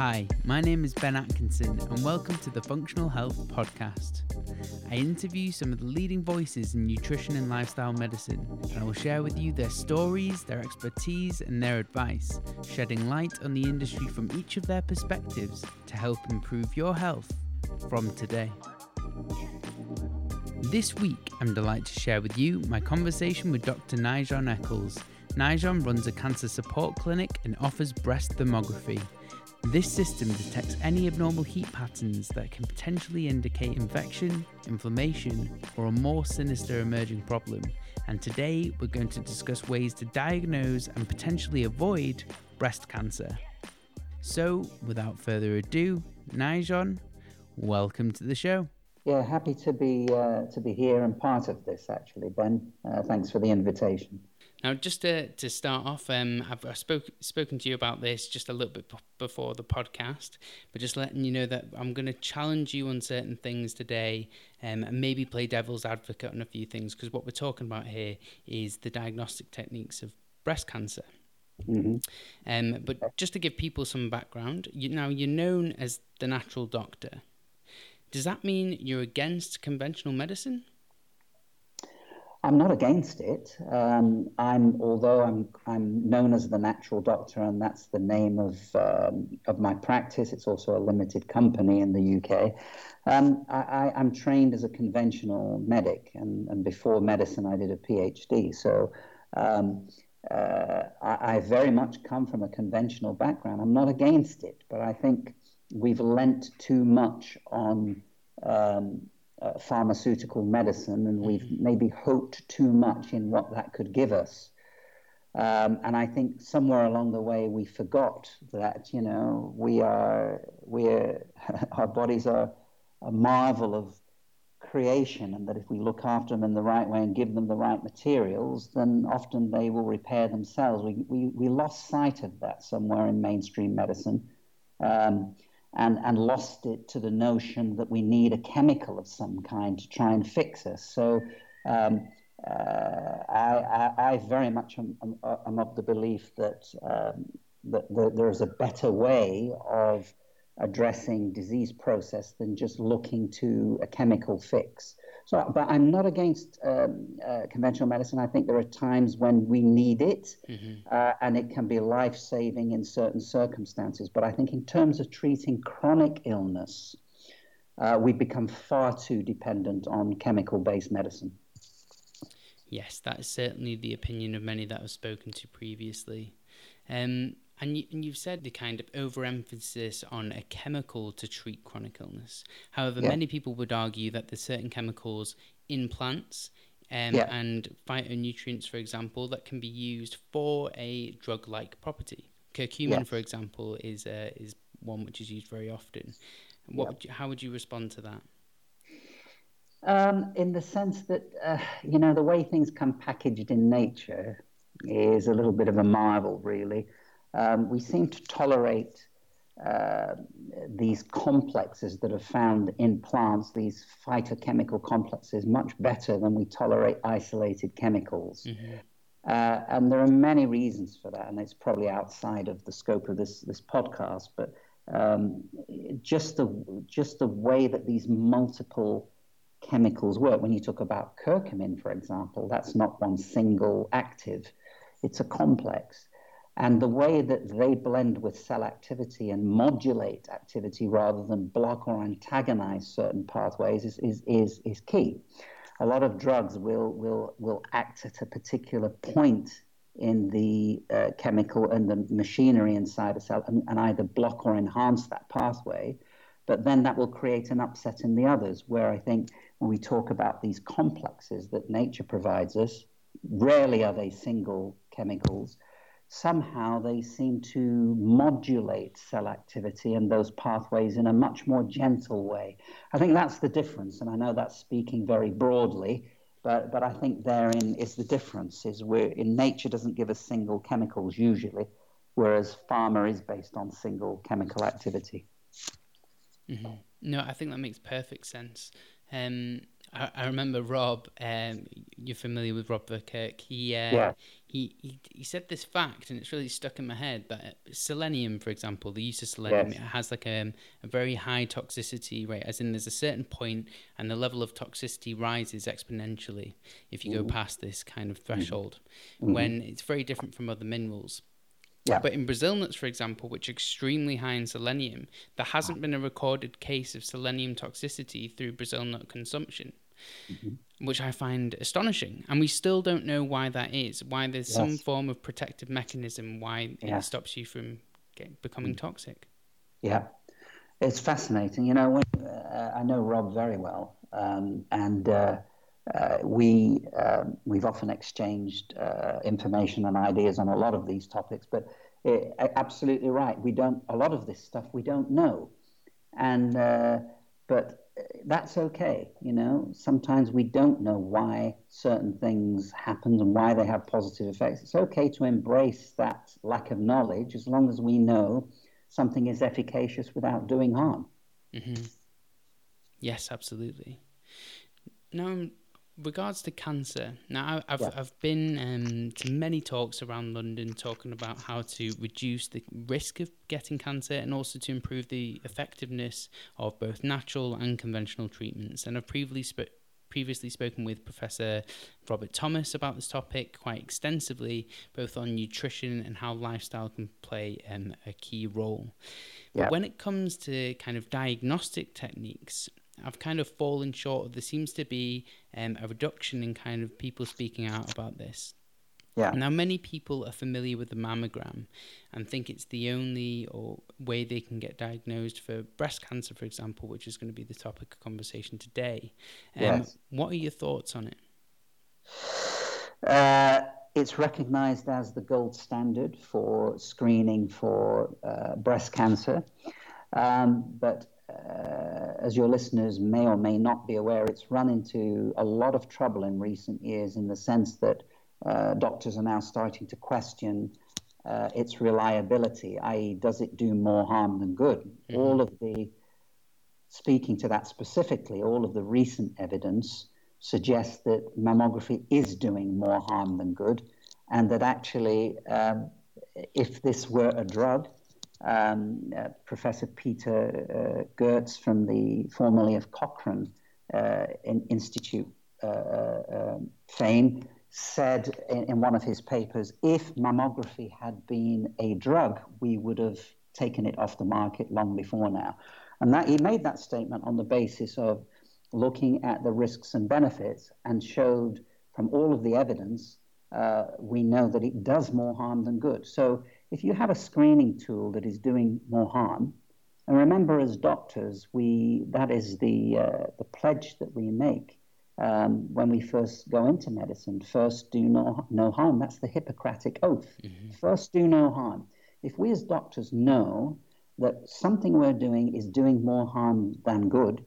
Hi, my name is Ben Atkinson, and welcome to the Functional Health Podcast. I interview some of the leading voices in nutrition and lifestyle medicine, and I will share with you their stories, their expertise, and their advice, shedding light on the industry from each of their perspectives to help improve your health from today. This week, I'm delighted to share with you my conversation with Dr. Nyjon Eccles. Nyjon runs a cancer support clinic and offers breast thermography. This system detects any abnormal heat patterns that can potentially indicate infection, inflammation, or a more sinister emerging problem. And today we're going to discuss ways to diagnose and potentially avoid breast cancer. So, without further ado, Nyjon, welcome to the show. Yeah, happy to be uh, to be here and part of this. Actually, Ben, uh, thanks for the invitation. Now, just to, to start off, um, I've, I've spoke, spoken to you about this just a little bit b- before the podcast, but just letting you know that I'm going to challenge you on certain things today um, and maybe play devil's advocate on a few things because what we're talking about here is the diagnostic techniques of breast cancer. Mm-hmm. Um, but just to give people some background, you, now you're known as the natural doctor. Does that mean you're against conventional medicine? I'm not against it. Um, I'm, although I'm, I'm known as the natural doctor, and that's the name of um, of my practice. It's also a limited company in the UK. Um, I, am trained as a conventional medic, and, and before medicine, I did a PhD. So. Um, uh, I, I very much come from a conventional background. I'm not against it, but I think we've lent too much on um, uh, pharmaceutical medicine, and we've mm-hmm. maybe hoped too much in what that could give us. Um, and I think somewhere along the way we forgot that you know we are we're our bodies are a marvel of creation, and that if we look after them in the right way and give them the right materials, then often they will repair themselves. We we, we lost sight of that somewhere in mainstream medicine. Um, and, and lost it to the notion that we need a chemical of some kind to try and fix us. So um, uh, I, I, I, very much am, am, am, of the belief that, um, that, that there is a better way of addressing disease process than just looking to a chemical fix. So, but I'm not against um, uh, conventional medicine. I think there are times when we need it, mm-hmm. uh, and it can be life saving in certain circumstances. But I think in terms of treating chronic illness, uh, we become far too dependent on chemical based medicine. Yes, that is certainly the opinion of many that I've spoken to previously. Um, and, you, and you've said the kind of overemphasis on a chemical to treat chronic illness. However, yeah. many people would argue that there's certain chemicals in plants um, yeah. and phytonutrients, for example, that can be used for a drug-like property. Curcumin, for example, is uh, is one which is used very often. What would you, how would you respond to that? Um, in the sense that uh, you know the way things come packaged in nature is a little bit of a marvel, really um, we seem to tolerate uh, these complexes that are found in plants, these phytochemical complexes, much better than we tolerate isolated chemicals. Mm-hmm. Uh, and there are many reasons for that, and it's probably outside of the scope of this this podcast. But um, just the just the way that these multiple chemicals work. When you talk about curcumin, for example, that's not one single active; it's a complex and the way that they blend with cell activity and modulate activity rather than block or antagonize certain pathways is, is, is, is key. A lot of drugs will, will, will act at a particular point in the uh, chemical and the machinery inside a cell and, and either block or enhance that pathway. But then that will create an upset in the others, where I think when we talk about these complexes that nature provides us, rarely are they single chemicals somehow they seem to modulate cell activity and those pathways in a much more gentle way. I think that's the difference, and I know that's speaking very broadly, but, but I think therein is the difference, is where in nature doesn't give us single chemicals usually, whereas pharma is based on single chemical activity. Mm-hmm. No, I think that makes perfect sense. Um, I, I remember Rob. Um, you're familiar with Rob Verkerk. He, uh, yeah. he he he said this fact, and it's really stuck in my head. That selenium, for example, the use of selenium, Yes. it has like a, a very high toxicity rate. As in, there's a certain point, and the level of toxicity rises exponentially if you go mm. past this kind of threshold. Mm. Mm-hmm. When it's very different from other minerals. Yeah. But in Brazil nuts, for example, which are extremely high in selenium, there hasn't been a recorded case of selenium toxicity through Brazil nut consumption, which I find astonishing. And we still don't know why that is, why there's some form of protective mechanism why Yeah. it stops you from becoming toxic. Yeah, it's fascinating. You know, when, uh, I know Rob very well, um, and uh, uh, we um, we've often exchanged uh, information and ideas on a lot of these topics. But it, absolutely right, we don't. A lot of this stuff we don't know, and uh, but that's okay. You know, sometimes we don't know why certain things happen and why they have positive effects. It's okay to embrace that lack of knowledge as long as we know something is efficacious without doing harm. hmm Yes, absolutely. Now, in regards to cancer, now I've Yeah. I've been um, to many talks around London talking about how to reduce the risk of getting cancer and also to improve the effectiveness of both natural and conventional treatments. And I've previously sp- previously spoken with Professor Robert Thomas about this topic quite extensively, both on nutrition and how lifestyle can play um, a key role. Yeah. But when it comes to kind of diagnostic techniques, I've kind of fallen short of there seems to be um, a reduction in kind of people speaking out about this. Yeah. Now, many people are familiar with the mammogram and think it's the only or way they can get diagnosed for breast cancer, for example, which is going to be the topic of conversation today. Um, Yes. What are your thoughts on it? Uh, it's recognized as the gold standard for screening for uh, breast cancer. Um, but uh, as your listeners may or may not be aware, it's run into a lot of trouble in recent years in the sense that uh, doctors are now starting to question uh, its reliability, i.e., does it do more harm than good? All of the, speaking to that specifically, all of the recent evidence suggests that mammography is doing more harm than good, and that actually, um, if this were a drug, um, uh, Professor Peter uh, Gøtzsche from the formerly of Cochrane uh, in Institute uh, uh, um, fame said in, in one of his papers, if mammography had been a drug, we would have taken it off the market long before now. And that he made that statement on the basis of looking at the risks and benefits and showed from all of the evidence, uh, we know that it does more harm than good. So if you have a screening tool that is doing more harm, and remember as doctors, we that is the uh, the pledge that we make um, when we first go into medicine. First, do no no harm. That's the Hippocratic oath. First, do no harm. If we as doctors know that something we're doing is doing more harm than good,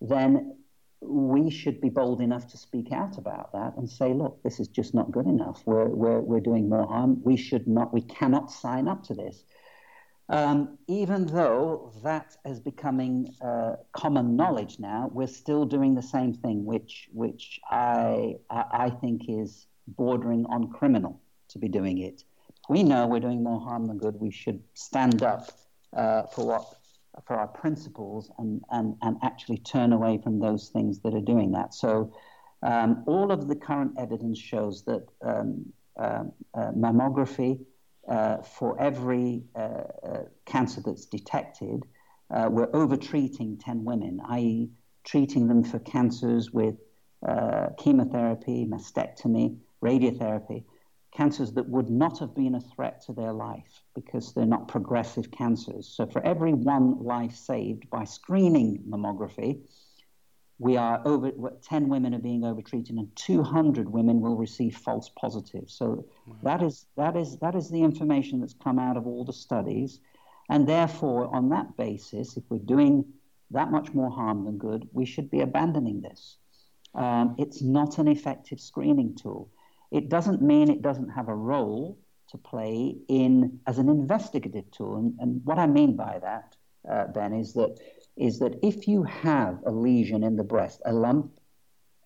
then we should be bold enough to speak out about that and say, look, this is just not good enough. We're, we're, we're doing more harm. We should not, we cannot sign up to this. Um, even though that is becoming uh, common knowledge now, we're still doing the same thing, which, which I, I, think is bordering on criminal to be doing it. We know we're doing more harm than good. We should stand up uh, for what for our principles and, and, and actually turn away from those things that are doing that. So, um, all of the current evidence shows that um, uh, uh, mammography, uh, for every uh, uh, cancer that's detected, uh, we're overtreating 10 women, i.e., treating them for cancers with chemotherapy, mastectomy, radiotherapy cancers that would not have been a threat to their life because they're not progressive cancers. So, for every one life saved by screening mammography, we are over 10 women are being overtreated and 200 women will receive false positives. So that is that is that is the information that's come out of all the studies and therefore on that basis if we're doing that much more harm than good, we should be abandoning this. Um, it's not an effective screening tool. It doesn't mean it doesn't have a role to play in as an investigative tool. And, and what I mean by that, uh, Ben, is that is that if you have a lesion in the breast, a lump,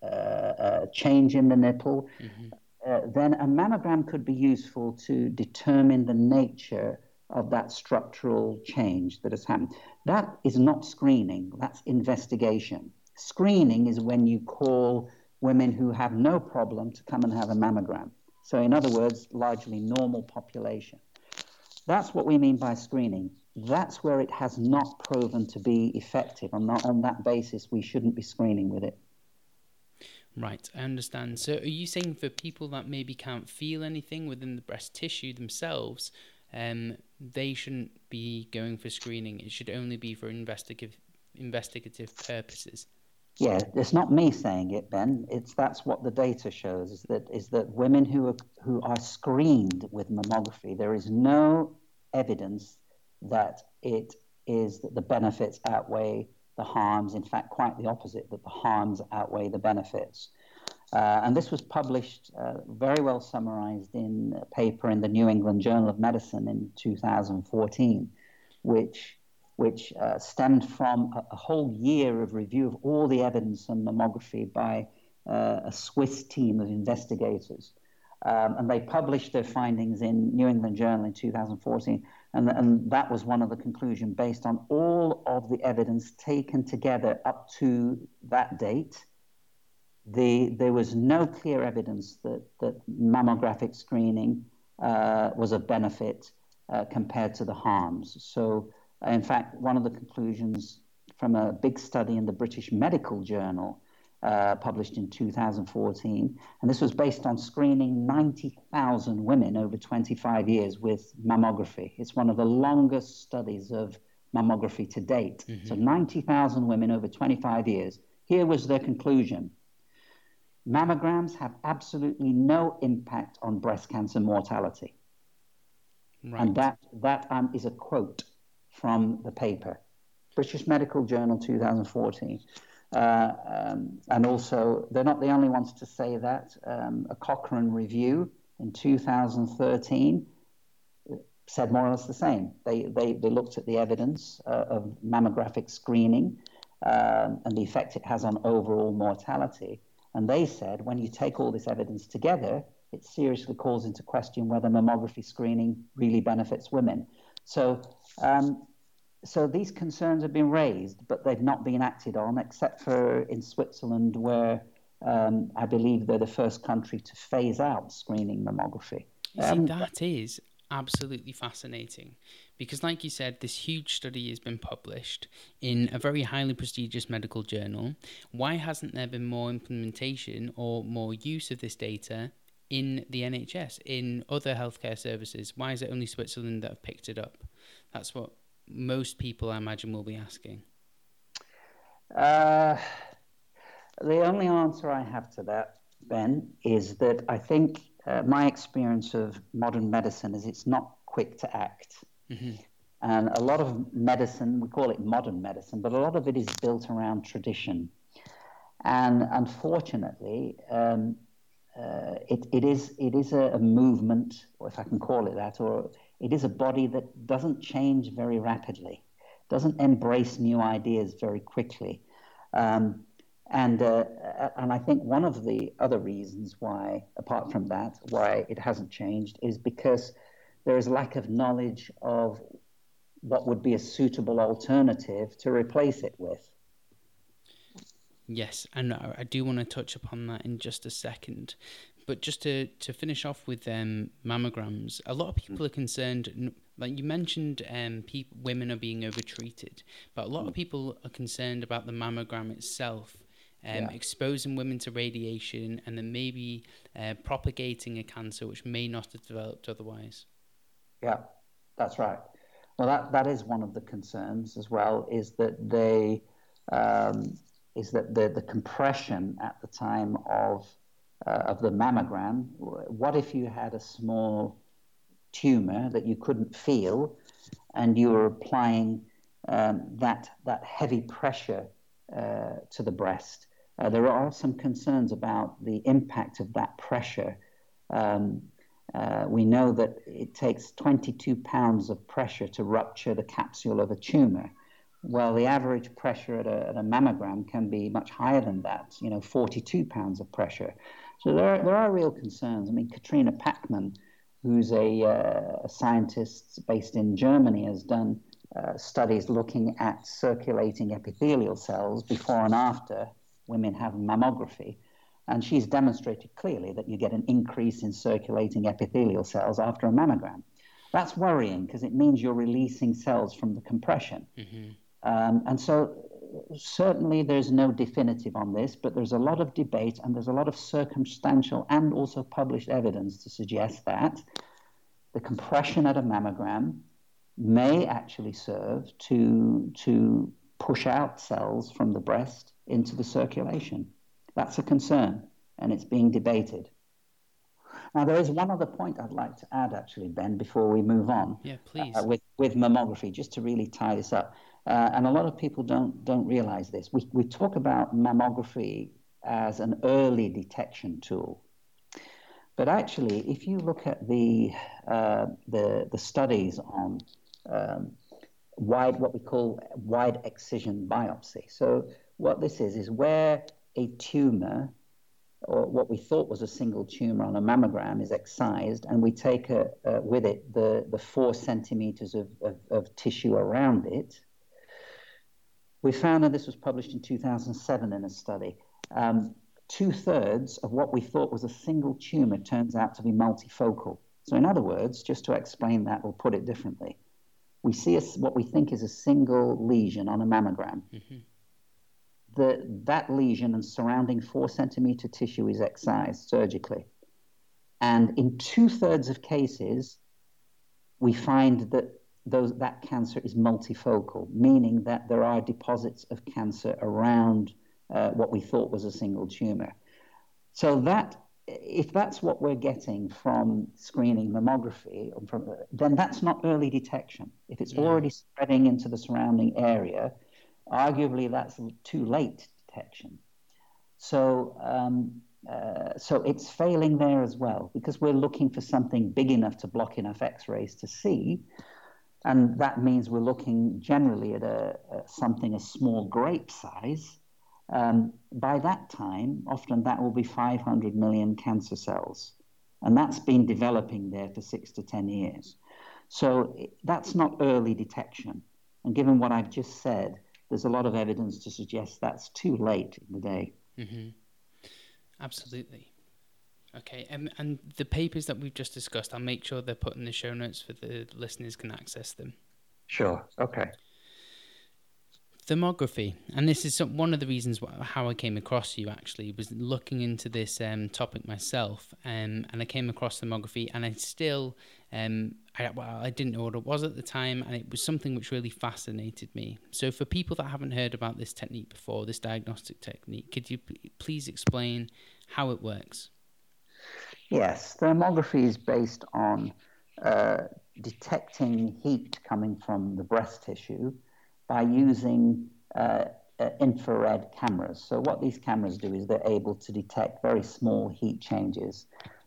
a change in the nipple, mm-hmm. uh, then a mammogram could be useful to determine the nature of that structural change that has happened. That is not screening, that's investigation. Screening is when you call women who have no problem to come and have a mammogram. So, in other words, largely normal population. That's what we mean by screening. That's where it has not proven to be effective. On that, on that basis, we shouldn't be screening with it. Right, I understand. So, are you saying for people that maybe can't feel anything within the breast tissue themselves, um, they shouldn't be going for screening? It should only be for investigative investigative purposes. Yeah, it's not me saying it, Ben. It's that's what the data shows. Is that is that women who are who are screened with mammography, there is no evidence that it is that the benefits outweigh the harms. In fact, quite the opposite, that the harms outweigh the benefits. Uh, and this was published uh, very well summarized in a paper in the New England Journal of Medicine in 2014, which which uh, stemmed from a, a, whole year of review of all the evidence on mammography by uh, a Swiss team of investigators. Um, and they published their findings in New England Journal in 2014. And, and that was one of the conclusions based on all of the evidence taken together up to that date. The, there was no clear evidence that, that mammographic screening uh, was a benefit uh, compared to the harms. So in fact, one of the conclusions from a big study in the British Medical Journal uh, published in 2014, and this was based on screening 90,000 women over 25 years with mammography. It's one of the longest studies of mammography to date. Mm-hmm. So 90,000 women over 25 years. Here was their conclusion. Mammograms have absolutely no impact on breast cancer mortality. Right. And that, that um, is a quote from the paper. British Medical Journal 2014. Uh, um, and also, they're not the only ones to say that. Um, a Cochrane review in 2013 said more or less the same. They, they, they looked at the evidence uh, of mammographic screening um, and the effect it has on overall mortality. And they said when you take all this evidence together, it seriously calls into question whether mammography screening really benefits women. So um, so these concerns have been raised, but they've not been acted on, except for in Switzerland, where um, I believe they're the first country to phase out screening mammography. Um, see, that is absolutely fascinating because, like you said, this huge study has been published in a very highly prestigious medical journal. Why hasn't there been more implementation or more use of this data in the NHS, in other healthcare services? Why is it only Switzerland that have picked it up? That's what most people, I imagine, will be asking. Uh, the only answer I have to that, Ben, is that I think uh, my experience of modern medicine is it's not quick to act. Mm-hmm. And a lot of medicine, we call it modern medicine, but a lot of it is built around tradition. And unfortunately, um, uh, it, it is it is a, a, movement, or if I can call it that, or it is a body that doesn't change very rapidly, doesn't embrace new ideas very quickly. Um, and, uh, and I think one of the other reasons why, apart from that, why it hasn't changed is because there is lack of knowledge of what would be a suitable alternative to replace it with. Yes, and I do want to touch upon that in just a second. But just to, to finish off with um, mammograms, a lot of people are concerned. Like you mentioned, um, pe- women are being overtreated, but a lot of people are concerned about the mammogram itself, um, yeah. exposing women to radiation, and then maybe uh, propagating a cancer which may not have developed otherwise. Yeah, that's right. Well, that, that is one of the concerns as well. Is that they um, is that the the compression at the time of uh, of the mammogram, what if you had a small tumor that you couldn't feel and you were applying um, that, that heavy pressure uh, to the breast? Uh, there are some concerns about the impact of that pressure. Um, uh, we know that it takes 22 pounds of pressure to rupture the capsule of a tumor. Well, the average pressure at a, at a mammogram can be much higher than that, you know, 42 pounds of pressure. So there are, there are real concerns. I mean, Katrina Pachmann, who's a, uh, a scientist based in Germany, has done uh, studies looking at circulating epithelial cells before and after women have mammography. And she's demonstrated clearly that you get an increase in circulating epithelial cells after a mammogram. That's worrying because it means you're releasing cells from the compression. Mm-hmm. Um, and so, certainly, there's no definitive on this, but there's a lot of debate and there's a lot of circumstantial and also published evidence to suggest that the compression at a mammogram may actually serve to, to push out cells from the breast into the circulation. That's a concern, and it's being debated. Now, there is one other point I'd like to add, actually, Ben, before we move on. Yeah, please. Uh, with, with mammography, just to really tie this up. Uh, and a lot of people don't, don't realize this. We, we talk about mammography as an early detection tool. But actually, if you look at the, uh, the, the studies on um, wide, what we call wide excision biopsy. So, what this is, is where a tumor or what we thought was a single tumor on a mammogram is excised, and we take a, with it the, the four centimeters of, of, of, tissue around it. We found, and this was published in 2007 in a study, um, two thirds of what we thought was a single tumor turns out to be multifocal. So, in other words, just to explain that or put it differently, we see a, what we think is a single lesion on a mammogram. Mm-hmm the, that lesion and surrounding four centimeter tissue is excised surgically. And in two thirds of cases, we find that those, that cancer is multifocal, meaning that there are deposits of cancer around uh, what we thought was a single tumor. So that, if that's what we're getting from screening mammography, from, then that's not early detection. If it's yeah. already spreading into the surrounding area, Arguably, that's too late detection. So, um, uh, so it's failing there as well because we're looking for something big enough to block enough X-rays to see, and that means we're looking generally at a, a something a small grape size. Um, by that time, often that will be 500 million cancer cells, and that's been developing there for six to ten years. So that's not early detection. And given what I've just said, there's a lot of evidence to suggest that's too late in the day. Mm-hmm. Absolutely. Okay, um, and the papers that we've just discussed, I'll make sure they're put in the show notes for the listeners can access them. Sure. Okay thermography, and this is some, one of the reasons wh- how I came across you. Actually, was looking into this um, topic myself, um, and I came across thermography, and I still, um, I, well, I didn't know what it was at the time, and it was something which really fascinated me. So, for people that haven't heard about this technique before, this diagnostic technique, could you p- please explain how it works? Yes, thermography is based on uh, detecting heat coming from the breast tissue by using uh, uh, infrared cameras. So, what these cameras do is they're able to detect very small heat changes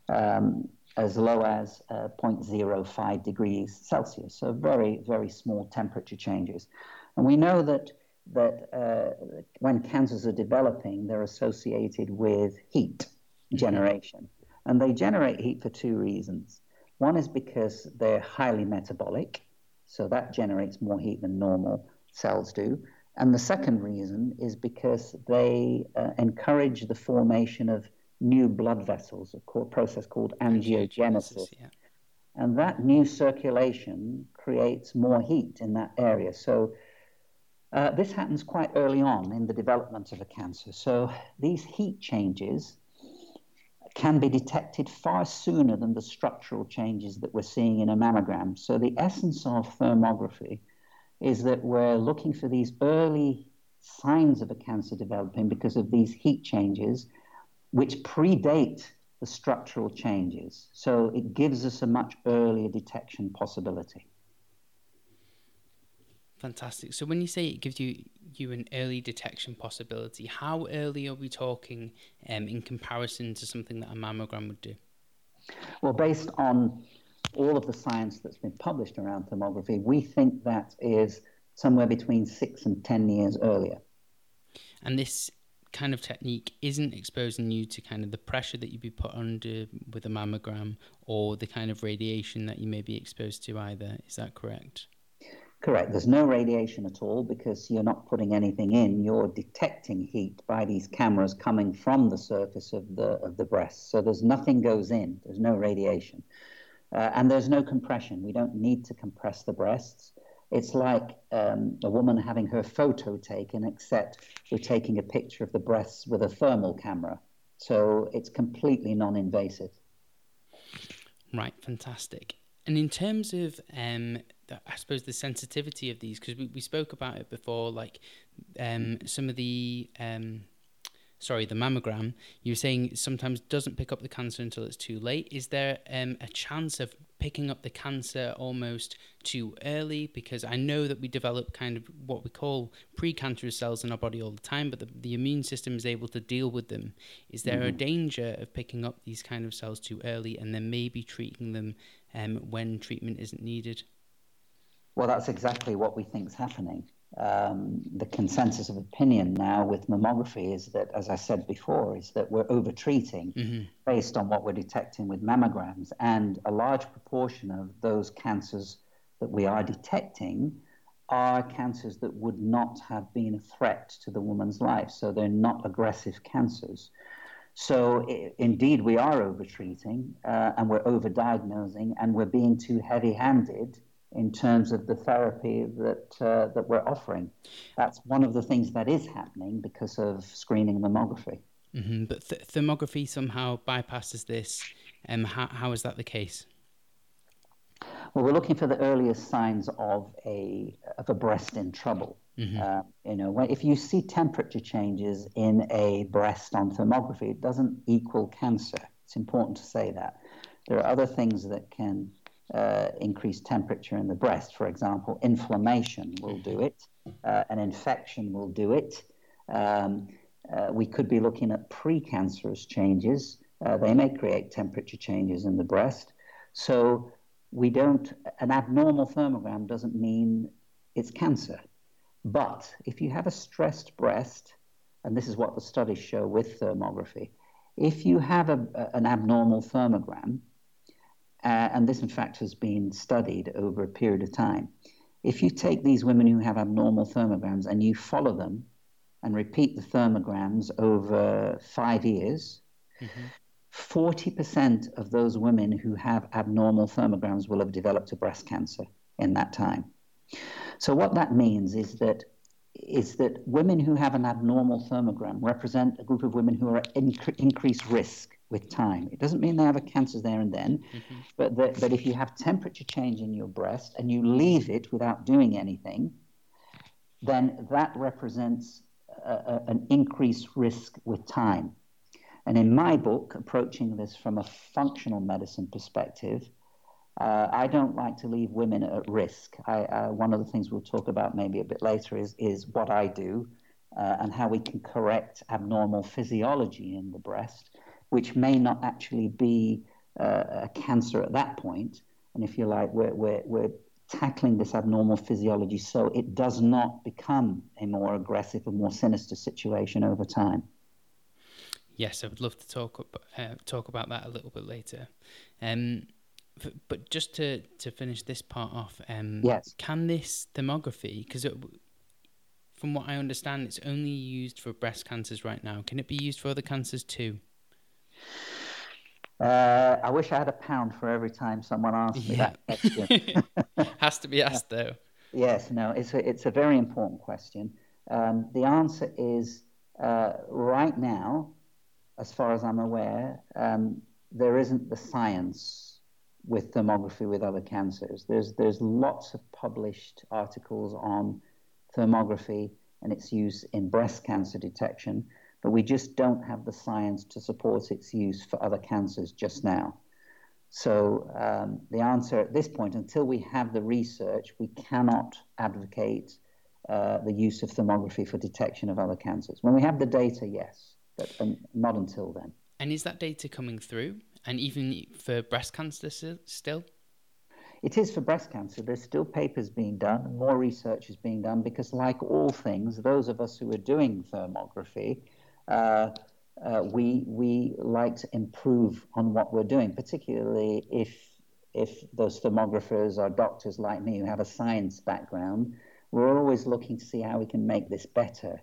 um, as low as uh, 0.05 degrees Celsius. So, very, very small temperature changes. And we know that, that uh, when cancers are developing, they're associated with heat mm-hmm. And they generate heat for two reasons. One is because they're highly metabolic, so that generates more heat than normal cells do. And the second reason is because they uh, encourage the formation of new blood vessels, a process called angiogenesis. Yeah. And that new circulation creates more heat in that area. So uh, this happens quite early on in the development of a cancer. So these heat changes can be detected far sooner than the structural changes that we're seeing in a mammogram. So the essence of thermography is that we're looking for these early signs of a cancer developing because of these heat changes, which predate the structural changes. So it gives us a much earlier detection possibility. Fantastic. So when you say it gives you you an early detection possibility, how early are we talking um, in comparison to something that a mammogram would do? Well, based on all of the science that's been published around thermography, we think that is somewhere between six and 10 years earlier. And this kind of technique isn't exposing you to kind of the pressure that you'd be put under with a mammogram or the kind of radiation that you may be exposed to either. Is that correct? Correct. There's no radiation at all because you're not putting anything in. You're detecting heat by these cameras coming from the surface of the of the breast. So there's nothing goes in. There's no radiation, uh, and there's no compression. We don't need to compress the breasts. It's like um, a woman having her photo taken, except we're taking a picture of the breasts with a thermal camera. So it's completely non-invasive. Right. Fantastic. And in terms of um, I suppose the sensitivity of these because we, we spoke about it before like um, some of the um, sorry the mammogram you were saying sometimes doesn't pick up the cancer until it's too late. Is there um, a chance of picking up the cancer almost too early? Because I know that we develop kind of what we call precancerous cells in our body all the time but the, the immune system is able to deal with them. Is there mm-hmm. a danger of picking up these kind of cells too early and then maybe treating them um, when treatment isn't needed well, that's exactly what we think is happening. Um, the consensus of opinion now with mammography is that, as I said before, is that we're overtreating mm-hmm. based on what we're detecting with mammograms, and a large proportion of those cancers that we are detecting are cancers that would not have been a threat to the woman's life. So they're not aggressive cancers. So I- indeed, we are overtreating, uh, and we're overdiagnosing, and we're being too heavy-handed in terms of the therapy that uh, that we're offering. That's one of the things that is happening because of screening mammography. Mm-hmm. But th- thermography somehow bypasses this. Um, how, how is that the case? Well, we're looking for the earliest signs of a of a breast in trouble. Mm-hmm. Uh, you know, when, if you see temperature changes in a breast on thermography, it doesn't equal cancer. It's important to say that. There are other things that can uh, increased temperature in the breast, for example, inflammation will do it, uh, an infection will do it. Um, uh, we could be looking at precancerous changes. Uh, they may create temperature changes in the breast. So we don't, an abnormal thermogram doesn't mean it's cancer. But if you have a stressed breast, and this is what the studies show with thermography, if you have a, an abnormal thermogram, uh, and this, in fact, has been studied over a period of time. If you take these women who have abnormal thermograms and you follow them and repeat the thermograms over five years, mm-hmm. 40% of those women who have abnormal thermograms will have developed a breast cancer in that time. So, what that means is that is that women who have an abnormal thermogram represent a group of women who are at increased risk with time. It doesn't mean they have a cancer there and then, mm-hmm. but that, but if you have temperature change in your breast and you leave it without doing anything, then that represents a, a, an increased risk with time. And in my book, approaching this from a functional medicine perspective, uh, I don't like to leave women at risk. I, uh, one of the things we'll talk about maybe a bit later is, is what I do uh, and how we can correct abnormal physiology in the breast which may not actually be uh, a cancer at that point. And if you like, we're, we're, we're tackling this abnormal physiology so it does not become a more aggressive and more sinister situation over time. Yes, I would love to talk uh, talk about that a little bit later. Um, but just to, to finish this part off, um, yes. can this thermography, because from what I understand, it's only used for breast cancers right now. Can it be used for other cancers too? Uh, I wish I had a pound for every time someone asked me yeah. that question. Has to be asked, though. Yes, no, it's a, it's a very important question. Um, the answer is uh, right now, as far as I'm aware, um, there isn't the science with thermography with other cancers. There's, there's lots of published articles on thermography and its use in breast cancer detection but we just don't have the science to support its use for other cancers just now. So um, the answer at this point, until we have the research, we cannot advocate uh, the use of thermography for detection of other cancers. When we have the data, yes, but um, not until then. And is that data coming through? And even for breast cancer still? it is for breast cancer. There's still papers being done, more research is being done because, like all things, those of us who are doing thermography, we we like to improve on what we're doing, particularly if if those thermographers are doctors like me who have a science background. We're always looking to see how we can make this better.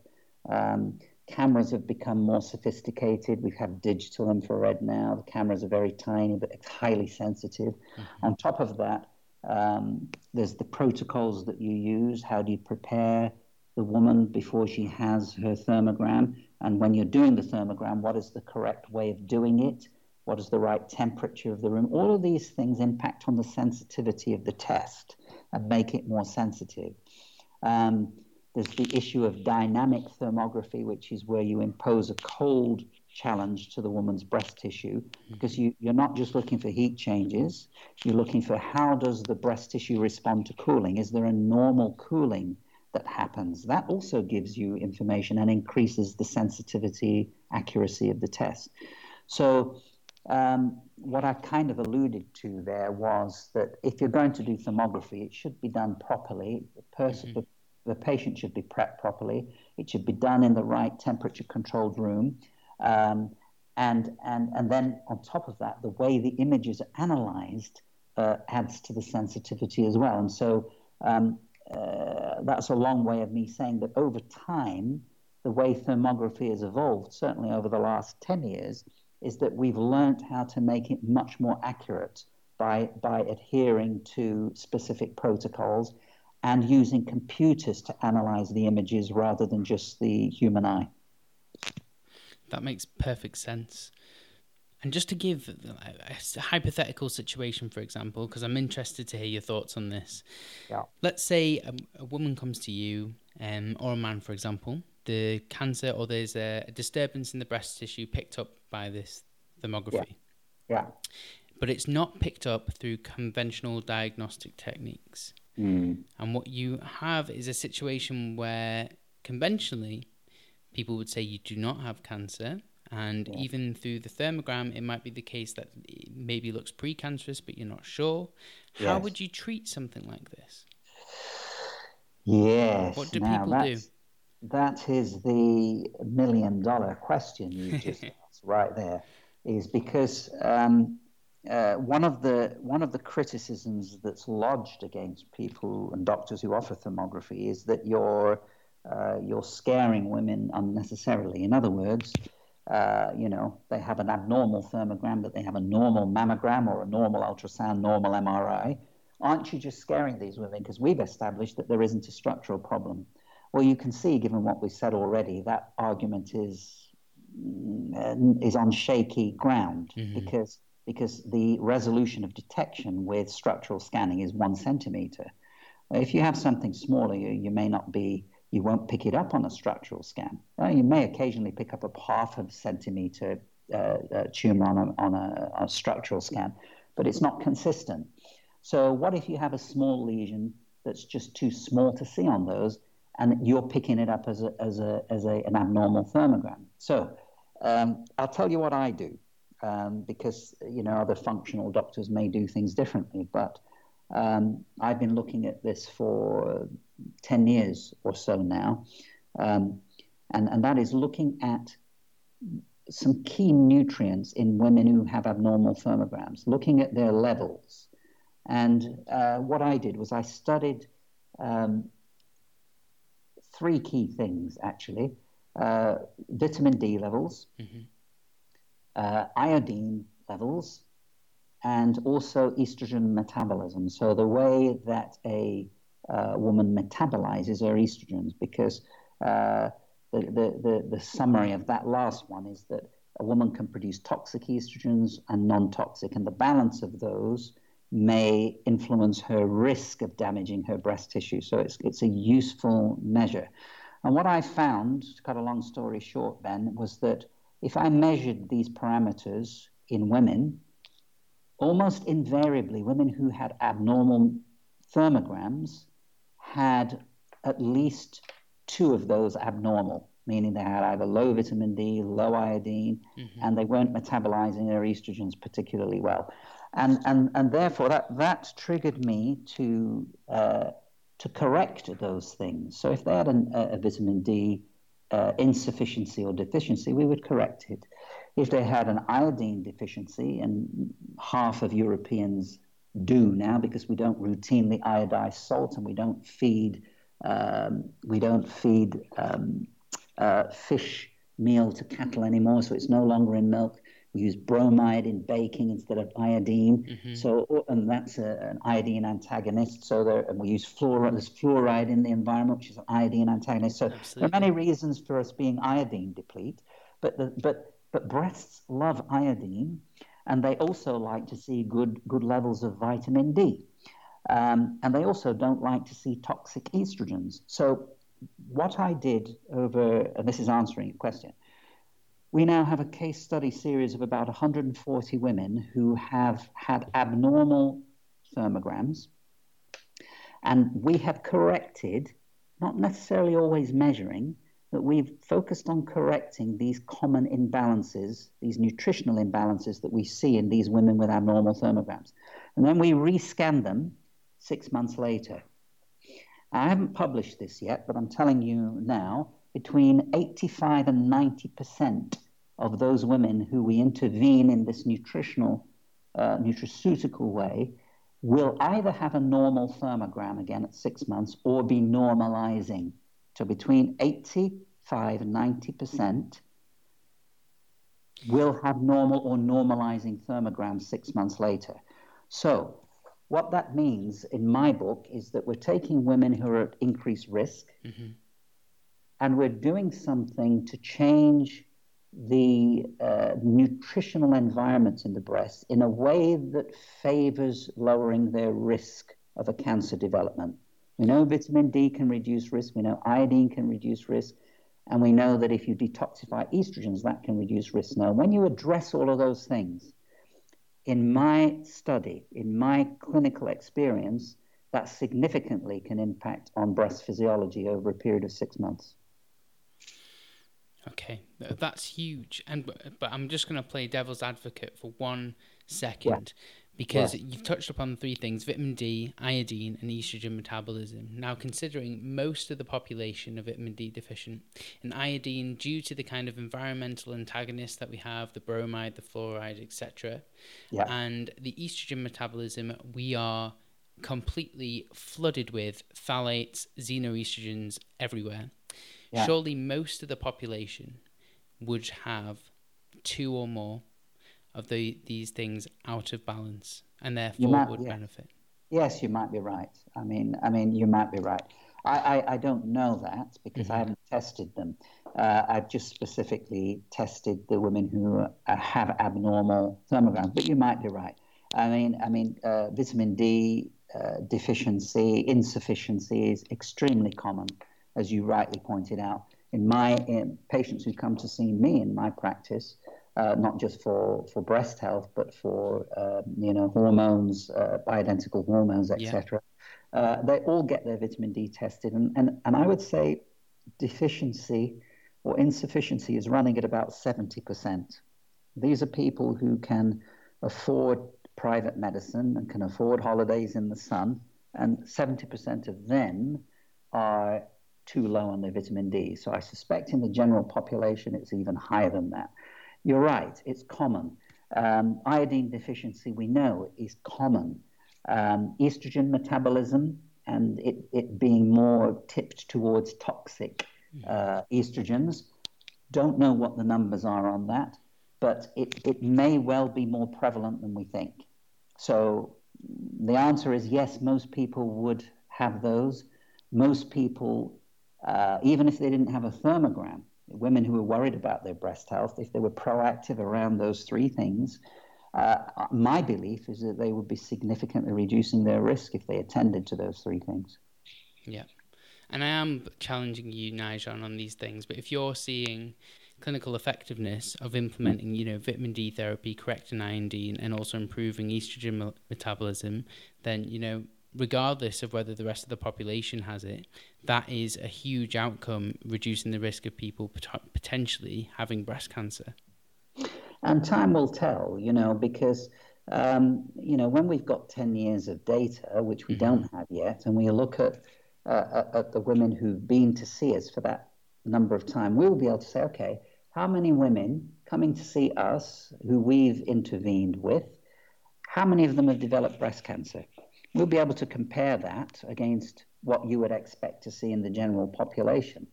Um, cameras have become more sophisticated. We have digital infrared now. The cameras are very tiny, but it's highly sensitive. Mm-hmm. On top of that, um, there's the protocols that you use. How do you prepare the woman before she has her thermogram? And when you're doing the thermogram, what is the correct way of doing it? What is the right temperature of the room? All of these things impact on the sensitivity of the test and make it more sensitive. Um, there's the issue of dynamic thermography, which is where you impose a cold challenge to the woman's breast tissue because you, you're not just looking for heat changes, you're looking for how does the breast tissue respond to cooling? Is there a normal cooling that happens? That also gives you information and increases the sensitivity, accuracy of the test. So um, what I kind of alluded to there was that if you're going to do thermography, it should be done properly. The person, mm-hmm the patient should be prepped properly. It should be done in the right temperature controlled room. Um, and, and, and then on top of that, the way the images are analyzed uh, adds to the sensitivity as well. And so um, uh, that's a long way of me saying that over time, the way thermography has evolved, certainly over the last 10 years, is that we've learned how to make it much more accurate by, by adhering to specific protocols and using computers to analyze the images rather than just the human eye. That makes perfect sense. And just to give a hypothetical situation, for example, because I'm interested to hear your thoughts on this. Yeah. Let's say a, a woman comes to you, um, or a man, for example, the cancer or there's a, a, disturbance in the breast tissue picked up by this thermography. Yeah. yeah. But it's not picked up through conventional diagnostic techniques. Mm. And what you have is a situation where conventionally people would say you do not have cancer. And yeah. even through the thermogram, it might be the case that it maybe looks precancerous, but you're not sure. How yes. would you treat something like this? Yes. What do now, people do? That is the million dollar question you just asked right there. Is because um, uh, one of the one of the criticisms that's lodged against people and doctors who offer thermography is that you're uh, you're scaring women unnecessarily. In other words, uh, you know they have an abnormal thermogram, but they have a normal mammogram or a normal ultrasound, normal MRI. Aren't you just scaring these women because we've established that there isn't a structural problem? Well, you can see, given what we said already, that argument is mm, is on shaky ground mm-hmm. because because the resolution of detection with structural scanning is one centimeter. If you have something smaller, you, you may not be, you won't pick it up on a structural scan. You may occasionally pick up a half of a centimeter uh, uh, tumor on, a, on a, a structural scan, but it's not consistent. So, what if you have a small lesion that's just too small to see on those, and you're picking it up as, a, as, a, as a, an abnormal thermogram? So, um, I'll tell you what I do um, because you know other functional doctors may do things differently. But um, I've been looking at this for ten years or so now, um, and and that is looking at some key nutrients in women who have abnormal thermograms, looking at their levels. And uh, what I did was I studied um, three key things actually uh, vitamin D levels, mm-hmm uh, iodine levels and also estrogen metabolism. So the way that a uh, woman metabolizes her estrogens, because uh, the, the, the, the, summary of that last one is that a woman can produce toxic estrogens and non-toxic, and the balance of those may influence her risk of damaging her breast tissue. So it's, it's a useful measure. And what I found, to cut a long story short, Ben, was that if I measured these parameters in women, almost invariably, women who had abnormal thermograms had at least two of those abnormal. meaning they had either low vitamin D, low iodine, mm-hmm. and they weren't metabolizing their estrogens particularly well. And, and, and therefore, that, that triggered me to, uh, to correct those things. So if they had an, a, a vitamin D uh, insufficiency or deficiency, we would correct it. If they had an iodine deficiency, and half of Europeans do now because we don't routinely iodize salt and we don't feed um, we don't feed um, uh, fish meal to cattle anymore, so it's no longer in milk. We use bromide in baking instead of iodine. Mm-hmm. So, and that's a, an iodine antagonist. So there, and we use fluoride. There's fluoride in the environment, which is an iodine antagonist. So Absolutely. there are many reasons for us being iodine deplete. But the, but but breasts love iodine, and they also like to see good, good levels of vitamin D. Um, and they also don't like to see toxic estrogens. So, what I did over, and this is answering your question, we now have a case study series of about 140 women who have had abnormal thermograms. And we have corrected, not necessarily always measuring, that we've focused on correcting these common imbalances, these nutritional imbalances that we see in these women with abnormal thermograms. And then we rescan them six months later. I haven't published this yet, but I'm telling you now between 85 and 90% of those women who we intervene in this nutritional, uh, nutraceutical way will either have a normal thermogram again at six months or be normalizing so between 85 and 90% will have normal or normalizing thermograms six months later. So what that means in my book is that we're taking women who are at increased risk mm-hmm. and we're doing something to change the uh, nutritional environment in the breast in a way that favors lowering their risk of a cancer development. We know vitamin D can reduce risk, we know iodine can reduce risk, and we know that if you detoxify estrogens, that can reduce risk. Now, when you address all of those things, in my study, in my clinical experience, that significantly can impact on breast physiology over a period of six months. Okay, that's huge. And but I'm just going to play devil's advocate for one second. Yeah because you've touched upon three things vitamin D, iodine, and estrogen metabolism. Now, considering most of the population are vitamin D deficient, and iodine, due to the kind of environmental antagonists that we have, the bromide, the fluoride, etc., yeah. and the estrogen metabolism, we are completely flooded with phthalates, xenoestrogens everywhere. Yeah. Surely most of the population would have two or more of the these things out of balance and therefore might, would yeah. benefit. Yes, you might be right. I mean, I mean, you might be right. I, I, I don't know that because mm-hmm. I haven't tested them. Uh, I've just specifically tested the women who uh, have abnormal thermograms, but you might be right. I mean, I mean, uh, vitamin D uh, deficiency, insufficiency is extremely common, as you rightly pointed out. In my in patients who come to see me in my practice, uh, not just for, for breast health, but for uh, you know hormones, uh, bioidentical hormones, etc. Yeah. Uh, they all get their vitamin D tested, and, and and I would say deficiency or insufficiency is running at about seventy percent. These are people who can afford private medicine and can afford holidays in the sun, and seventy percent of them are too low on their vitamin D. So I suspect in the general population it's even higher than that. You're right, it's common. Um, iodine deficiency, we know, is common. Um, estrogen metabolism and it, it being more tipped towards toxic hmm. uh, estrogens. Don't know what the numbers are on that, but it, it may well be more prevalent than we think. So the answer is yes, most people would have those. Most people, uh, even if they didn't have a thermogram, women who were worried about their breast health, if they were proactive around those three things, uh, my belief is that they would be significantly reducing their risk if they attended to those three things. Yeah. And I am challenging you, Nyjon, on these things, but if you're seeing clinical effectiveness of implementing, you know, vitamin D therapy, correcting iodine, and also improving estrogen metabolism, then, you know, regardless of whether the rest of the population has it, that is a huge outcome, reducing the risk of people potentially having breast cancer. And time will tell, you know, because um, you know when we've got ten years of data, which we mm-hmm. don't have yet, and we look at uh, at the women who've been to see us for that number of time, we'll be able to say, okay, how many women coming to see us who we've intervened with, how many of them have developed breast cancer? We'll be able to compare that against what you would expect to see in the general population.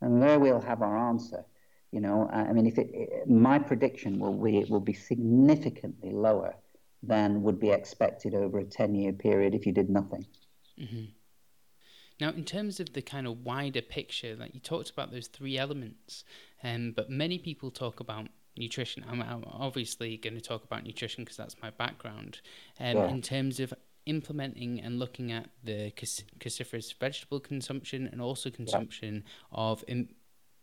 And there we'll have our answer. You know, I mean, if it, my prediction will be it will be significantly lower than would be expected over a 10 year period if you did nothing. Mm-hmm. Now, in terms of the kind of wider picture, like you talked about those three elements, um, but many people talk about nutrition. I'm, I'm obviously going to talk about nutrition because that's my background. Um, yeah. In terms of implementing and looking at the cruciferous vegetable consumption and also consumption yeah. of Im-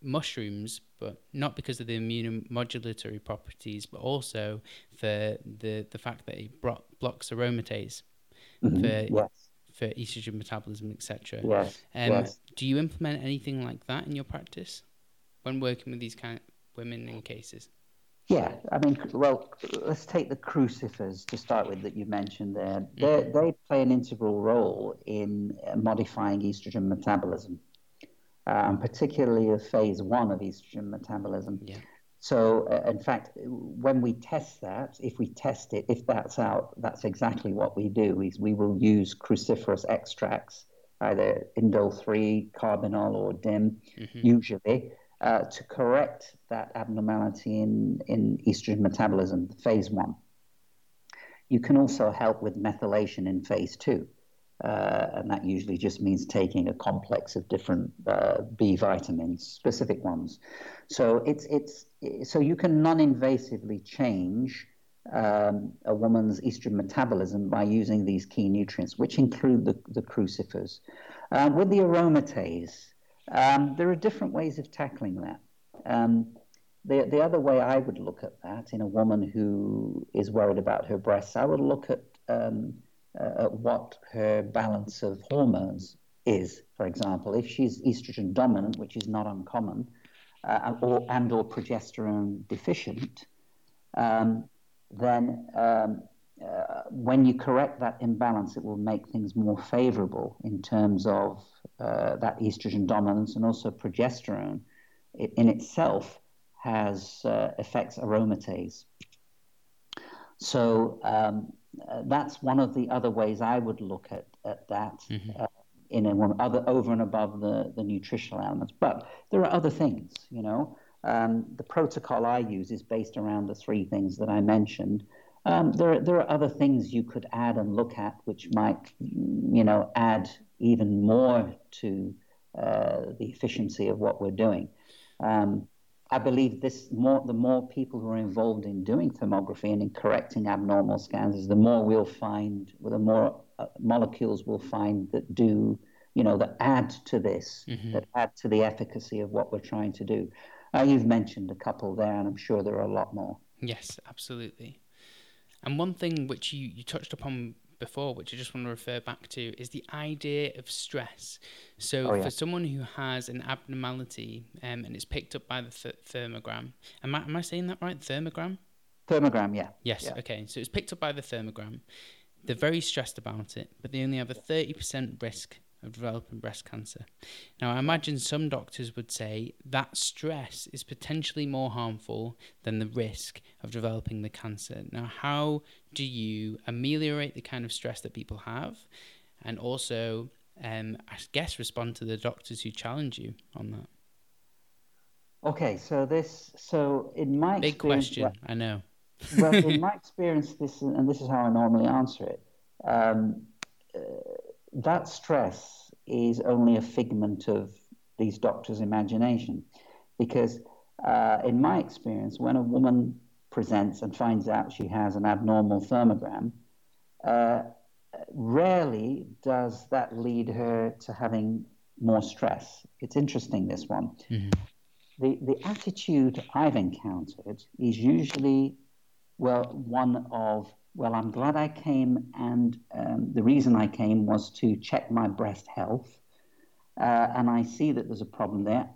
mushrooms, but not because of the immunomodulatory properties, but also for the, the fact that it bro- blocks aromatase mm-hmm. for, yes. for estrogen metabolism, etc. Yes. Um, yes. Do you implement anything like that in your practice when working with these kind of women in cases? Yeah, I mean, well, let's take the crucifers to start with that you mentioned there. They they play an integral role in modifying estrogen metabolism, and particularly a phase one of estrogen metabolism. Yeah. So, uh, in fact, when we test that, if we test it, if that's out, that's exactly what we do. Is we will use cruciferous extracts, either indole three, carbinol, or DIM, mm-hmm. usually uh, to correct that abnormality in, in estrogen metabolism, phase one. You can also help with methylation in phase two. Uh, and that usually just means taking a complex of different uh, B vitamins, specific ones. So it's it's so you can non-invasively change um, a woman's estrogen metabolism by using these key nutrients, which include the, the crucifers. Uh, with the aromatase, um, there are different ways of tackling that. Um, the, the other way I would look at that in a woman who is worried about her breasts, I would look at, um, uh, at what her balance of hormones is. For example, if she's estrogen dominant, which is not uncommon, uh, or and or progesterone deficient, um, then um, uh, when you correct that imbalance, it will make things more favorable in terms of uh, that estrogen dominance and also progesterone. It in itself has uh, affects aromatase. So um, uh, that's one of the other ways I would look at, at that. Mm-hmm. Uh, in a one other over and above the, the nutritional elements, but there are other things. You know, um, the protocol I use is based around the three things that I mentioned, um, there, there are other things you could add and look at which might, you know, add even more to uh, the efficiency of what we're doing. Um, I believe this more the more people who are involved in doing thermography and in correcting abnormal scans is the more we'll find, the more uh, molecules we'll find that do, you know, that add to this, mm-hmm. that add to the efficacy of what we're trying to do. Uh, you've mentioned a couple there, and I'm sure there are a lot more. Yes, absolutely. And one thing which you, you touched upon before, which I just want to refer back to, is the idea of stress. So, oh, yeah. for someone who has an abnormality um, and it's picked up by the th- thermogram, am I, am I saying that right? Thermogram? Thermogram, yeah. Yes, yeah. okay. So, it's picked up by the thermogram. They're very stressed about it, but they only have a 30% risk of developing breast cancer. Now, I imagine some doctors would say that stress is potentially more harmful than the risk of developing the cancer. Now, how do you ameliorate the kind of stress that people have and also, um, I guess, respond to the doctors who challenge you on that? Okay, so this, so in my big question, well, I know. well, in my experience, this and this is how I normally answer it. Um, uh, that stress is only a figment of these doctors' imagination. Because uh, in my experience, when a woman presents and finds out she has an abnormal thermogram, uh, rarely does that lead her to having more stress. It's interesting, this one. Mm-hmm. The, the attitude I've encountered is usually, well, one of well, I'm glad I came, and um, the reason I came was to check my breast health. uh, and I see that there's a problem there,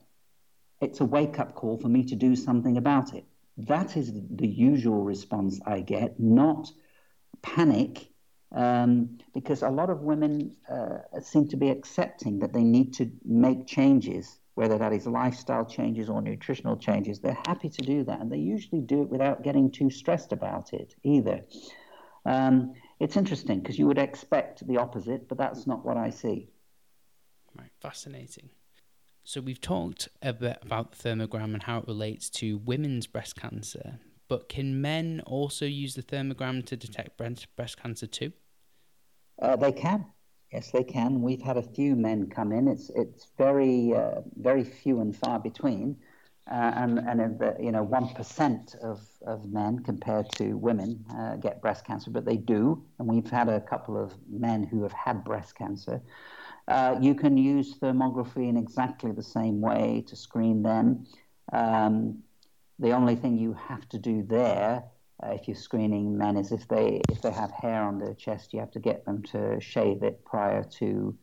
it's a wake up call for me to do something about it. That is the usual response I get, not panic, um, because a lot of women uh, seem to be accepting that they need to make changes, whether that is lifestyle changes or nutritional changes. They're happy to do that, and they usually do it without getting too stressed about it either. Um, it's interesting because you would expect the opposite, but that's not what I see. Right, fascinating. So we've talked a bit about the thermogram and how it relates to women's breast cancer, but can men also use the thermogram to detect breast cancer too? Uh, they can. Yes, they can. We've had a few men come in. It's it's very uh, very few and far between, uh, and and the, you know one percent of, of men compared to women uh, get breast cancer, but they do. And we've had a couple of men who have had breast cancer. Uh, you can use thermography in exactly the same way to screen them. Um, the only thing you have to do there uh, if you're screening men is if they if they have hair on their chest, you have to get them to shave it prior to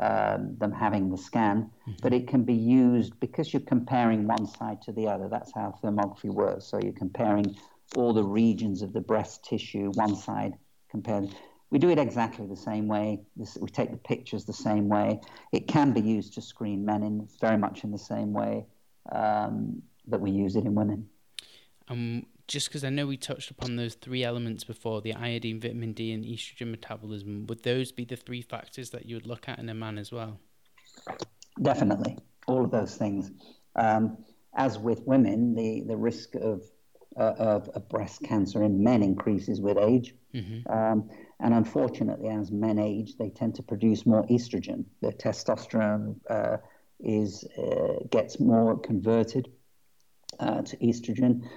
um, them having the scan. Mm-hmm. But it can be used because you're comparing one side to the other. That's how thermography works. So you're comparing all the regions of the breast tissue, one side compared. We do it exactly the same way. This, we take the pictures the same way. It can be used to screen men in very much in the same way um, that we use it in women. Um, just because I know we touched upon those three elements before the iodine, vitamin D, and estrogen metabolism, would those be the three factors that you would look at in a man as well? Definitely, all of those things. Um, as with women, the, the risk of, uh, of, of, breast cancer in men increases with age. Mm-hmm. Um, and unfortunately, as men age, they tend to produce more estrogen. Their testosterone uh, is uh, gets more converted uh, to estrogen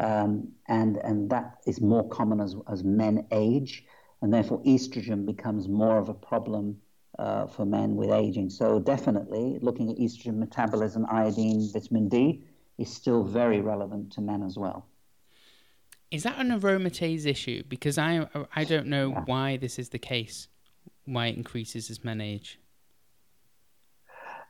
um, and and that is more common as as men age, and therefore estrogen becomes more of a problem uh, for men with aging. So definitely, looking at estrogen metabolism, iodine, vitamin D is still very relevant to men as well. Is that an aromatase issue? Because I I don't know yeah. why this is the case. Why it increases as men age.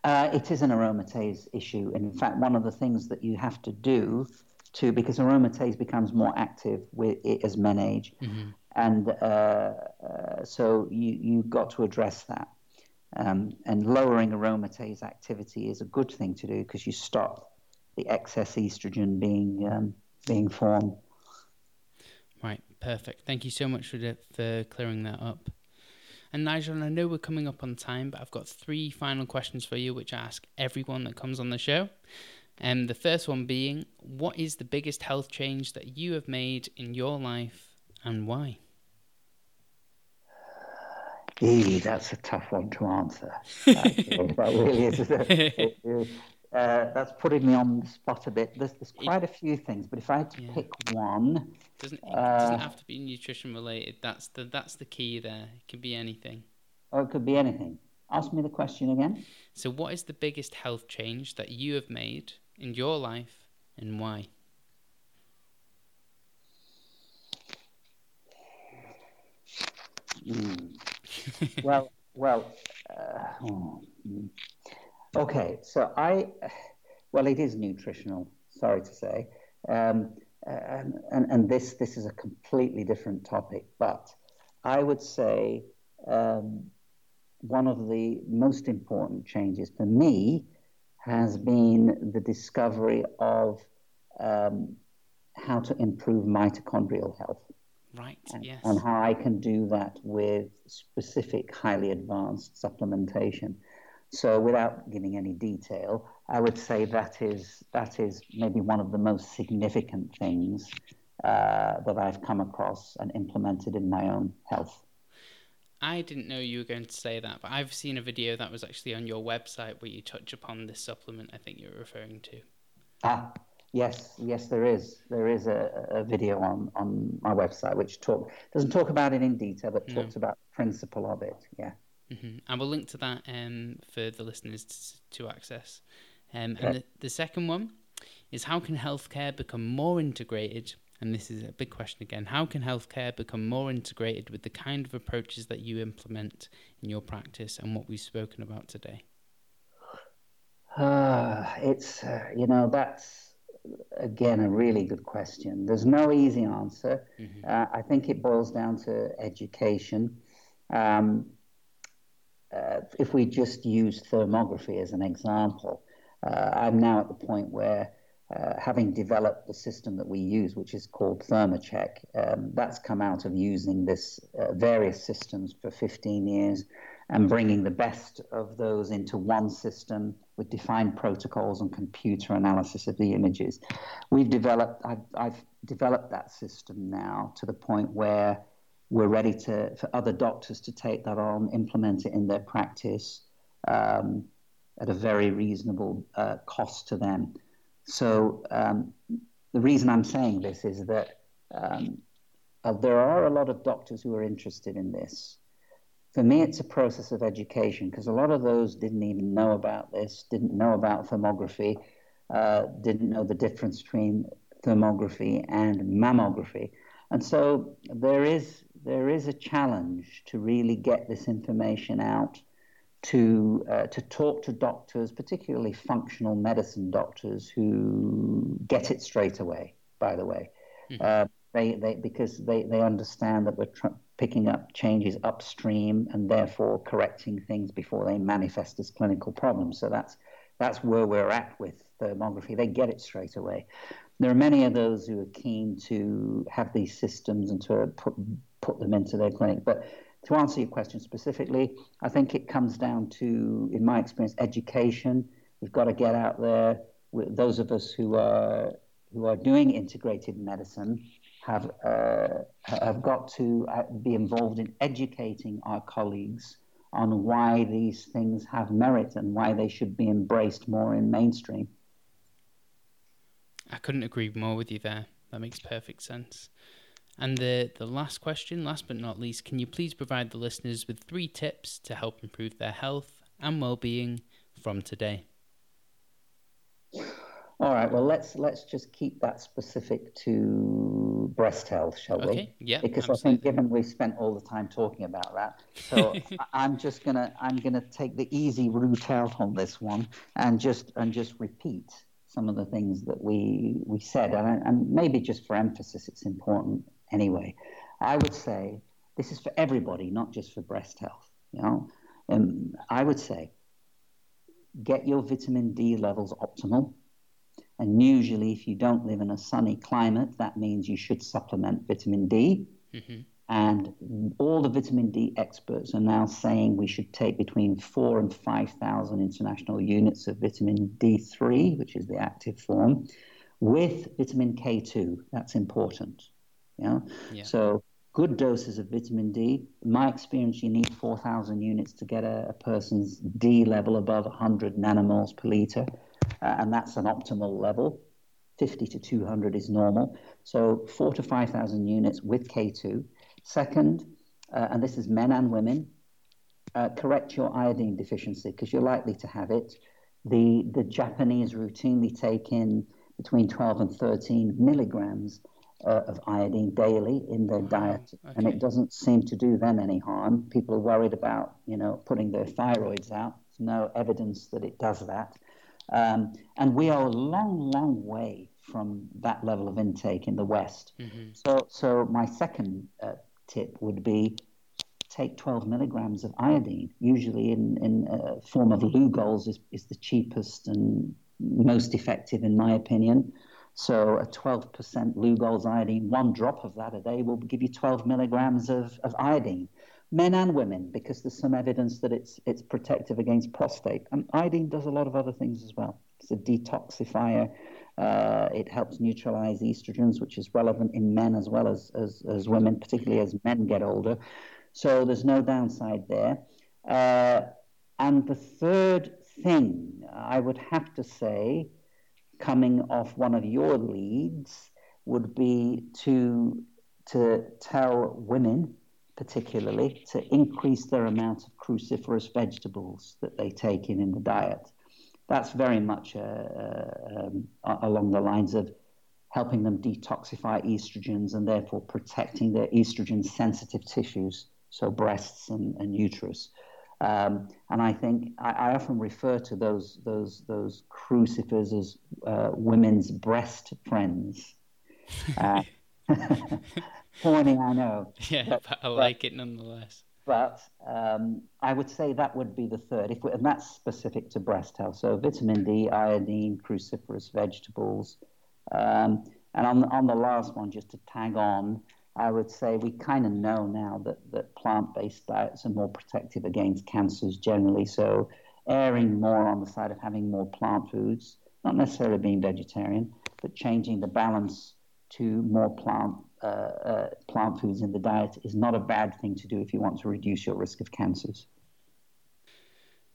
Uh, it is an aromatase issue. In fact, one of the things that you have to do to because aromatase becomes more active with it as men age, mm-hmm. and uh, uh, so you you've got to address that. Um, and lowering aromatase activity is a good thing to do because you stop the excess estrogen being um, being formed. Right, perfect. Thank you so much for the, for clearing that up. And Nyjon, I know we're coming up on time, but I've got three final questions for you, which I ask everyone that comes on the show. Um, the first one being, what is the biggest health change that you have made in your life and why? Gee, that's a tough one to answer. that really is. Uh, that's putting me on the spot a bit. There's, there's quite a few things, but if I had to yeah. pick one, doesn't it uh, doesn't have to be nutrition related. That's the that's the key there. It can be anything. Oh, it could be anything. Ask me the question again. So, what is the biggest health change that you have made in your life and why? Mm. well, well, uh, oh, okay. So I, well, it is nutritional. Sorry to say, um, and, and, and this this is a completely different topic, but I would say um, one of the most important changes for me has been the discovery of um, how to improve mitochondrial health. Right, and, yes. And how I can do that with specific, highly advanced supplementation. So, without giving any detail, I would say that is that is maybe one of the most significant things uh, that I've come across and implemented in my own health. I didn't know you were going to say that, but I've seen a video that was actually on your website where you touch upon this supplement. I think you're referring to. Ah, yes, yes, there is. There is a, a video on on my website which talk doesn't talk about it in detail, but no. talks about the principle of it. Yeah. Mm-hmm. And we'll link to that um, for the listeners to, to access. Um. And the, the second one is how can healthcare become more integrated and this is a big question again how can healthcare become more integrated with the kind of approaches that you implement in your practice and what we've spoken about today? Uh, it's, uh, you know, that's again a really good question. There's no easy answer. Mm-hmm. Uh, I think it boils down to education. Um, uh, if we just use thermography as an example, uh, I'm now at the point where, uh, having developed the system that we use, which is called ThermoCheck, um, that's come out of using this uh, various systems for 15 years and bringing the best of those into one system with defined protocols and computer analysis of the images. We've developed, I've, I've developed that system now to the point where we're ready to, for other doctors to take that on, implement it in their practice um, at a very reasonable uh, cost to them. So um, the reason I'm saying this is that um, uh, there are a lot of doctors who are interested in this for me, it's a process of education because a lot of those didn't even know about this, didn't know about thermography, uh, didn't know the difference between thermography and mammography. And so there is there is a challenge to really get this information out, to uh, to talk to doctors, particularly functional medicine doctors who get it straight away. By the way, mm-hmm. uh, they, they because they, they understand that we're tr- picking up changes upstream and therefore correcting things before they manifest as clinical problems. So that's that's where we're at with thermography. They get it straight away. There are many of those who are keen to have these systems and to put put them into their clinic. But to answer your question specifically, I think it comes down to, in my experience, education. We've got to get out there. Those of us who are who are doing integrated medicine have, uh, have got to uh, be involved in educating our colleagues on why these things have merit and why they should be embraced more in mainstream. I couldn't agree more with you there. That makes perfect sense. And the, the last question, last but not least, can you please provide the listeners with three tips to help improve their health and well being from today? All right. Well, let's let's just keep that specific to breast health, shall okay. we? Yeah. Because absolutely. I think, given we spent all the time talking about that, so I'm just gonna I'm gonna take the easy route out on this one and just and just repeat some of the things that we we said, and, and maybe just for emphasis, it's important anyway. I would say this is for everybody, not just for breast health. You know, um, I would say get your vitamin D levels optimal and usually, if you don't live in a sunny climate, that means you should supplement vitamin D. Mm-hmm. And all the vitamin D experts are now saying we should take between four and 5,000 international units of vitamin D3, which is the active form, with vitamin K2. That's important. Yeah? yeah. So, good doses of vitamin D. In my experience, you need 4,000 units to get a, a person's D level above 100 nanomoles per liter uh, and that's an optimal level. 50 to 200 is normal. So four to 5,000 units with K2. Second, uh, and this is men and women, uh, correct your iodine deficiency because you're likely to have it. The, the Japanese routinely take in between 12 and 13 milligrams uh, of iodine daily in their diet, okay. and it doesn't seem to do them any harm. People are worried about, you know, putting their thyroids out. There's no evidence that it does that. Um, and we are a long, long way from that level of intake in the West. Mm-hmm. So, so my second uh, tip would be take 12 milligrams of iodine. Usually, in in a form of Lugol's is, is the cheapest and most effective, in my opinion. So, a 12% Lugol's iodine, one drop of that a day will give you 12 milligrams of, of iodine men and women, because there's some evidence that it's it's protective against prostate. And iodine does a lot of other things as well. It's a detoxifier. Uh, it helps neutralize estrogens, which is relevant in men as well as, as, as women, particularly as men get older. So there's no downside there. Uh, and the third thing I would have to say, coming off one of your leads, would be to to tell women particularly, to increase their amount of cruciferous vegetables that they take in in the diet. That's very much uh, um, along the lines of helping them detoxify estrogens and therefore protecting their estrogen sensitive tissues, so breasts and, and uterus. Um, and I think I, I, often refer to those those those crucifers as uh, women's breast friends. Uh, Horny, I know. Yeah, but, but I like but, it nonetheless. But um, I would say that would be the third, if we, and that's specific to breast health. So vitamin D, iodine, cruciferous vegetables, um, and on on the last one, just to tag on, I would say we kind of know now that that plant-based diets are more protective against cancers generally. So erring more on the side of having more plant foods, not necessarily being vegetarian, but changing the balance to more plant uh, uh, plant foods in the diet is not a bad thing to do if you want to reduce your risk of cancers.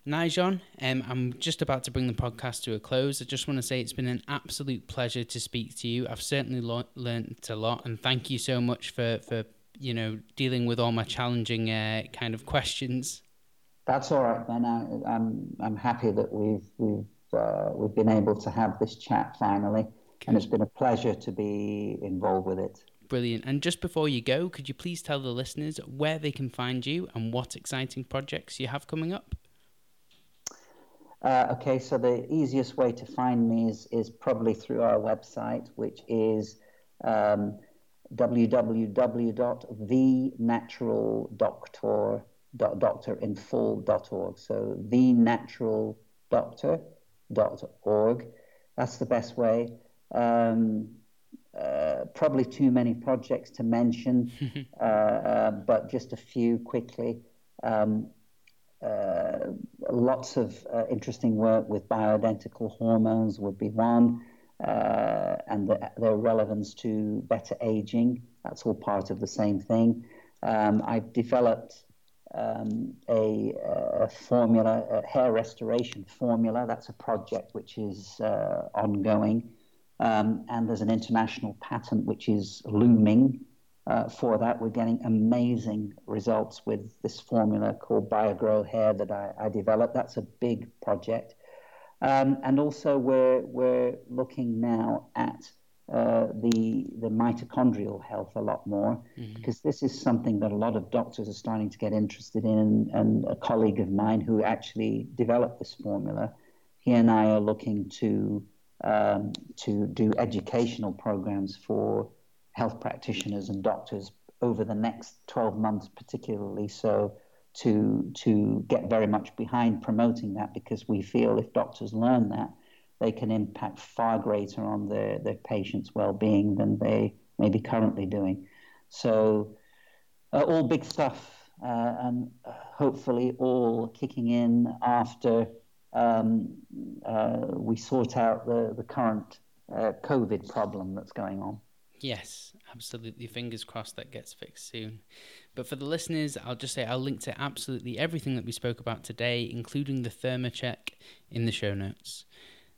Nyjon, um, I'm just about to bring the podcast to a close. I just want to say it's been an absolute pleasure to speak to you. I've certainly lo- learned a lot, and thank you so much for, for you know dealing with all my challenging uh, kind of questions. That's all right, Ben. I, I'm, I'm happy that we've we've uh, we've been able to have this chat finally, and it's been a pleasure to be involved with it. Brilliant. And just before you go, could you please tell the listeners where they can find you and what exciting projects you have coming up? Uh, okay, so the easiest way to find me is, is probably through our website, which is um, www.thenaturaldoctor.doctorinfull.org. So thenaturaldoctor.org. That's the best way. Um, uh, probably too many projects to mention, uh, uh, but just a few quickly. Um, uh, lots of uh, interesting work with bioidentical hormones would be one, and the, their relevance to better aging. That's all part of the same thing. Um, I've developed um, a, a, formula, a hair restoration formula. That's a project which is ongoing. Um, and there's an international patent which is looming uh, for that. We're getting amazing results with this formula called BioGrow Hair that I, I developed. That's a big project. Um, and also, we're, we're looking now at uh, the, the mitochondrial health a lot more mm-hmm. because this is something that a lot of doctors are starting to get interested in. And a colleague of mine who actually developed this formula, he and I are looking to um, to do educational programs for health practitioners and doctors over the next 12 months, particularly. So, to, to get very much behind promoting that because we feel if doctors learn that, they can impact far greater on their, their patients' well being than they may be currently doing. So, uh, all big stuff, uh, and hopefully all kicking in after um, uh, we sort out the, the current uh, COVID problem that's going on. Yes, absolutely. Fingers crossed that gets fixed soon. But for the listeners, I'll just say I'll link to absolutely everything that we spoke about today, including the ThermoCheck, in the show notes.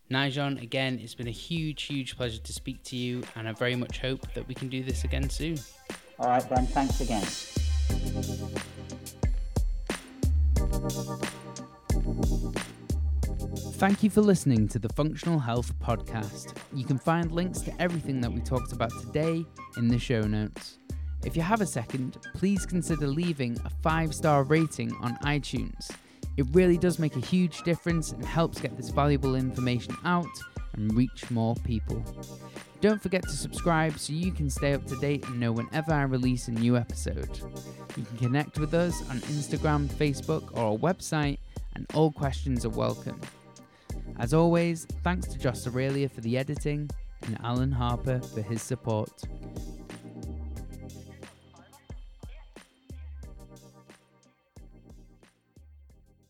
Nyjon, again, it's been a huge, huge pleasure to speak to you, and I very much hope that we can do this again soon. All right, Ben, thanks again. Thank you for listening to the Functional Health Podcast. You can find links to everything that we talked about today in the show notes. If you have a second, please consider leaving a five star rating on iTunes. It really does make a huge difference and helps get this valuable information out and reach more people. Don't forget to subscribe so you can stay up to date and know whenever I release a new episode. You can connect with us on Instagram, Facebook, or our website, and all questions are welcome. As always, thanks to Josh Aurelia for the editing and Alan Harper for his support.